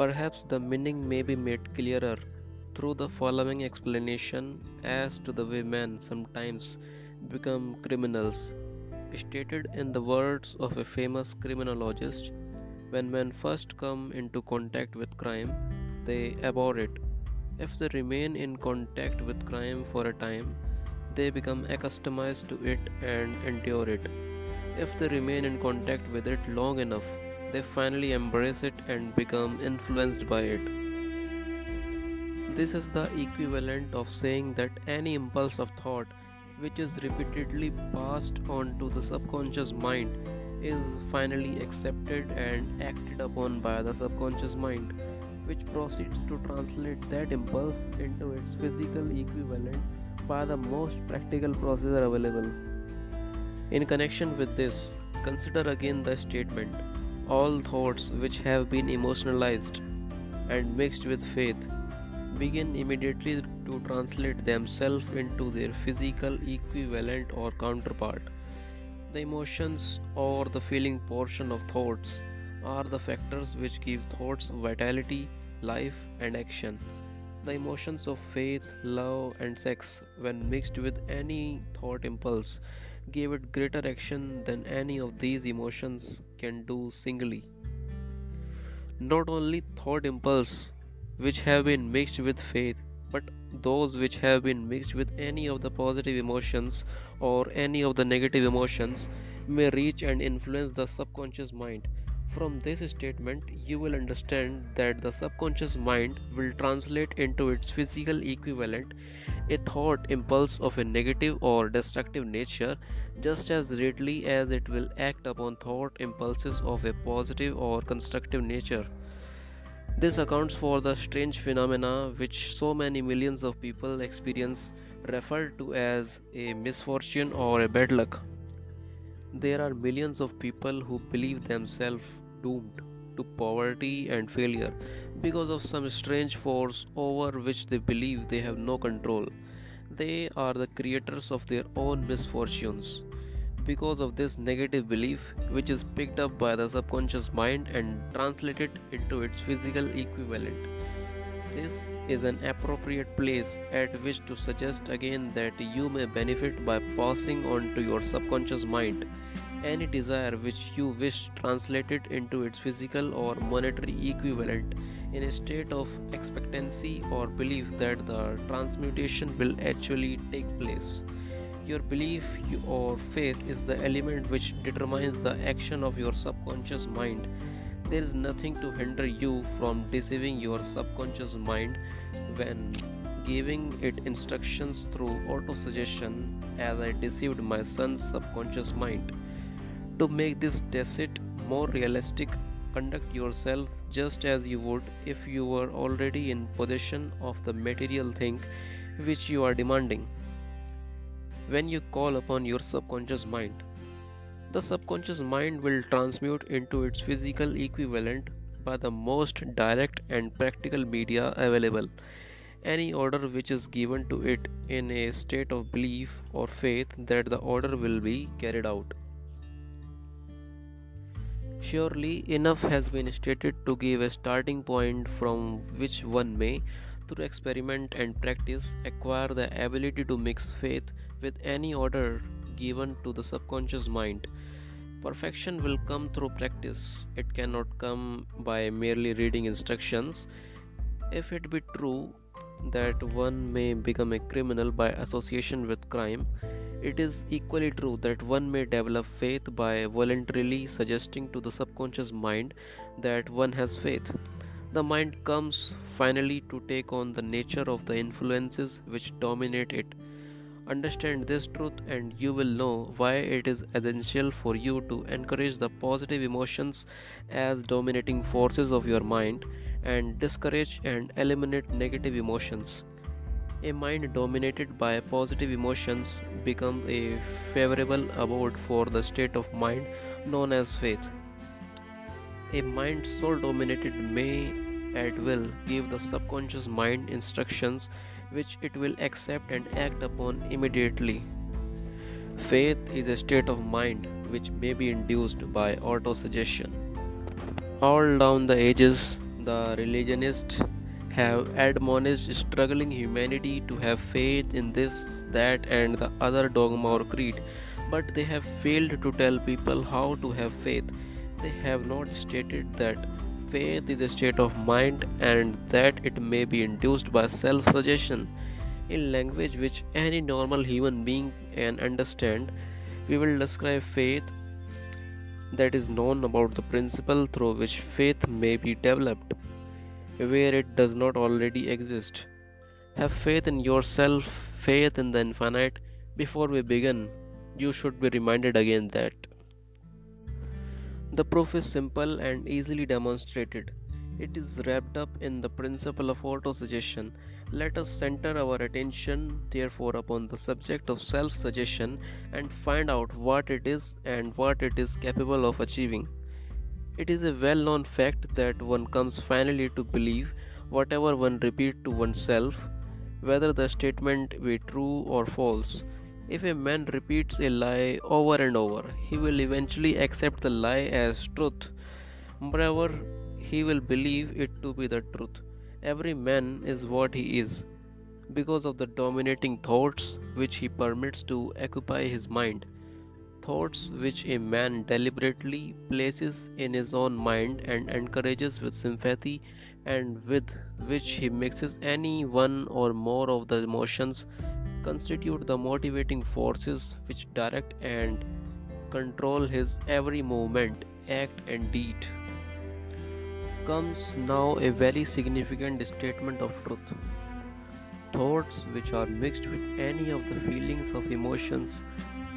Perhaps the meaning may be made clearer through the following explanation as to the way men sometimes become criminals. Stated in the words of a famous criminologist, when men first come into contact with crime, they abhor it. If they remain in contact with crime for a time, they become accustomed to it and endure it. If they remain in contact with it long enough, they finally embrace it and become influenced by it. This is the equivalent of saying that any impulse of thought which is repeatedly passed on to the subconscious mind is finally accepted and acted upon by the subconscious mind, which proceeds to translate that impulse into its physical equivalent by the most practical procedure available. In connection with this, consider again the statement all thoughts which have been emotionalized and mixed with faith begin immediately to translate themselves into their physical equivalent or counterpart. The emotions or the feeling portion of thoughts are the factors which give thoughts vitality, life, and action. The emotions of faith, love, and sex, when mixed with any thought impulse, gave it greater action than any of these emotions can do singly. Not only thought impulse which have been mixed with faith, but those which have been mixed with any of the positive emotions or any of the negative emotions may reach and influence the subconscious mind. From this statement, you will understand that the subconscious mind will translate into its physical equivalent a thought impulse of a negative or destructive nature just as readily as it will act upon thought impulses of a positive or constructive nature. This accounts for the strange phenomena which so many millions of people experience referred to as a misfortune or a bad luck. There are millions of people who believe themselves doomed to poverty and failure because of some strange force over which they believe they have no control. They are the creators of their own misfortunes. Because of this negative belief, which is picked up by the subconscious mind and translated into its physical equivalent, this is an appropriate place at which to suggest again that you may benefit by passing on to your subconscious mind any desire which you wish translated into its physical or monetary equivalent in a state of expectancy or belief that the transmutation will actually take place. Your belief or faith is the element which determines the action of your subconscious mind. There is nothing to hinder you from deceiving your subconscious mind when giving it instructions through autosuggestion as I deceived my son's subconscious mind. To make this deceit more realistic, conduct yourself just as you would if you were already in possession of the material thing which you are demanding. When you call upon your subconscious mind, the subconscious mind will transmute into its physical equivalent by the most direct and practical media available any order which is given to it in a state of belief or faith that the order will be carried out. Surely enough has been stated to give a starting point from which one may, through experiment and practice, acquire the ability to mix faith with any order given to the subconscious mind. Perfection will come through practice, it cannot come by merely reading instructions. If it be true that one may become a criminal by association with crime, it is equally true that one may develop faith by voluntarily suggesting to the subconscious mind that one has faith. The mind comes finally to take on the nature of the influences which dominate it. Understand this truth, and you will know why it is essential for you to encourage the positive emotions as dominating forces of your mind and discourage and eliminate negative emotions. A mind dominated by positive emotions becomes a favorable abode for the state of mind known as faith. A mind so dominated may at will give the subconscious mind instructions which it will accept and act upon immediately. Faith is a state of mind which may be induced by autosuggestion. All down the ages, the religionists have admonished struggling humanity to have faith in this, that, and the other dogma or creed, but they have failed to tell people how to have faith. They have not stated that faith is a state of mind and that it may be induced by self suggestion. In language which any normal human being can understand, we will describe faith that is known about the principle through which faith may be developed where it does not already exist. Have faith in yourself, faith in the infinite. Before we begin, you should be reminded again that the proof is simple and easily demonstrated. It is wrapped up in the principle of autosuggestion. Let us center our attention, therefore, upon the subject of self suggestion and find out what it is and what it is capable of achieving. It is a well known fact that one comes finally to believe whatever one repeats to oneself, whether the statement be true or false. If a man repeats a lie over and over, he will eventually accept the lie as truth. Moreover, he will believe it to be the truth. Every man is what he is because of the dominating thoughts which he permits to occupy his mind thoughts which a man deliberately places in his own mind and encourages with sympathy and with which he mixes any one or more of the emotions constitute the motivating forces which direct and control his every movement, act, and deed. Comes now a very significant statement of truth. Thoughts which are mixed with any of the feelings of emotions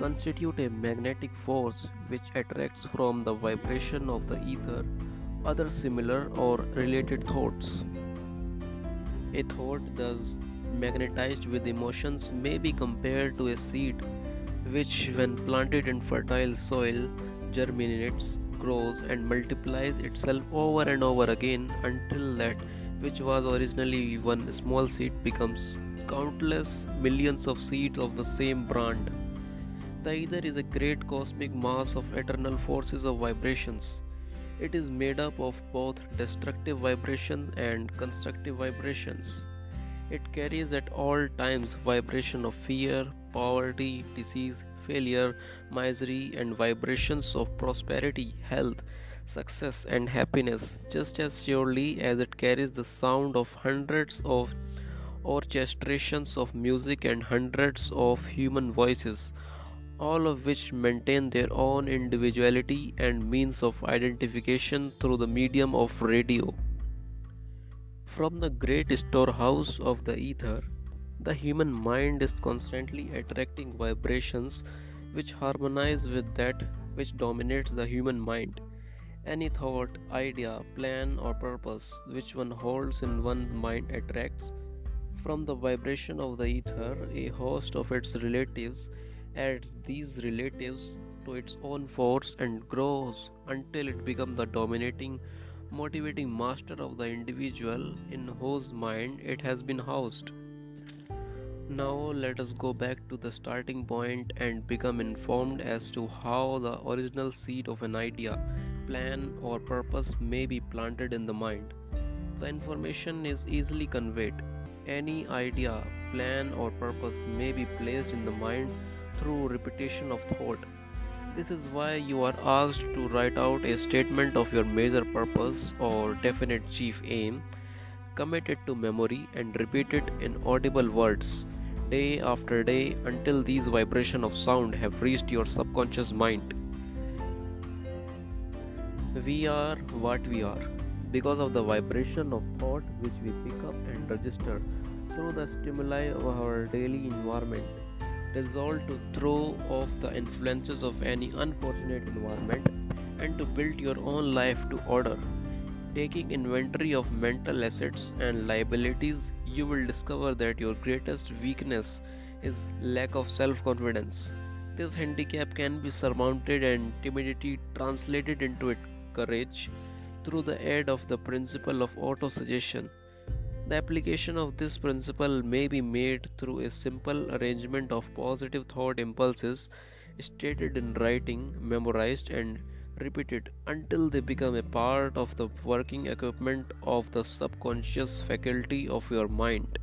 constitute a magnetic force which attracts from the vibration of the ether other similar or related thoughts. A thought thus magnetized with emotions may be compared to a seed which, when planted in fertile soil, germinates, grows, and multiplies itself over and over again until that which was originally one small seed becomes countless millions of seeds of the same brand. The ether is a great cosmic mass of eternal forces of vibrations. It is made up of both destructive vibration and constructive vibrations. It carries at all times vibration of fear, poverty, disease, failure, misery, and vibrations of prosperity, health, success, and happiness, just as surely as it carries the sound of hundreds of orchestrations of music and hundreds of human voices all of which maintain their own individuality and means of identification through the medium of radio. From the great storehouse of the ether, the human mind is constantly attracting vibrations which harmonize with that which dominates the human mind. Any thought, idea, plan, or purpose which one holds in one's mind attracts from the vibration of the ether a host of its relatives adds these relatives to its own force and grows until it becomes the dominating, motivating master of the individual in whose mind it has been housed. Now, let us go back to the starting point and become informed as to how the original seed of an idea, plan, or purpose may be planted in the mind. The information is easily conveyed. Any idea, plan, or purpose may be placed in the mind through repetition of thought. This is why you are asked to write out a statement of your major purpose or definite chief aim, commit it to memory, and repeat it in audible words day after day until these vibrations of sound have reached your subconscious mind. We are what we are because of the vibration of thought which we pick up and register through the stimuli of our daily environment resolve to throw off the influences of any unfortunate environment and to build your own life to order. Taking inventory of mental assets and liabilities, you will discover that your greatest weakness is lack of self confidence. This handicap can be surmounted and timidity translated into courage through the aid of the principle of autosuggestion. The application of this principle may be made through a simple arrangement of positive thought impulses stated in writing, memorized, and repeated until they become a part of the working equipment of the subconscious faculty of your mind.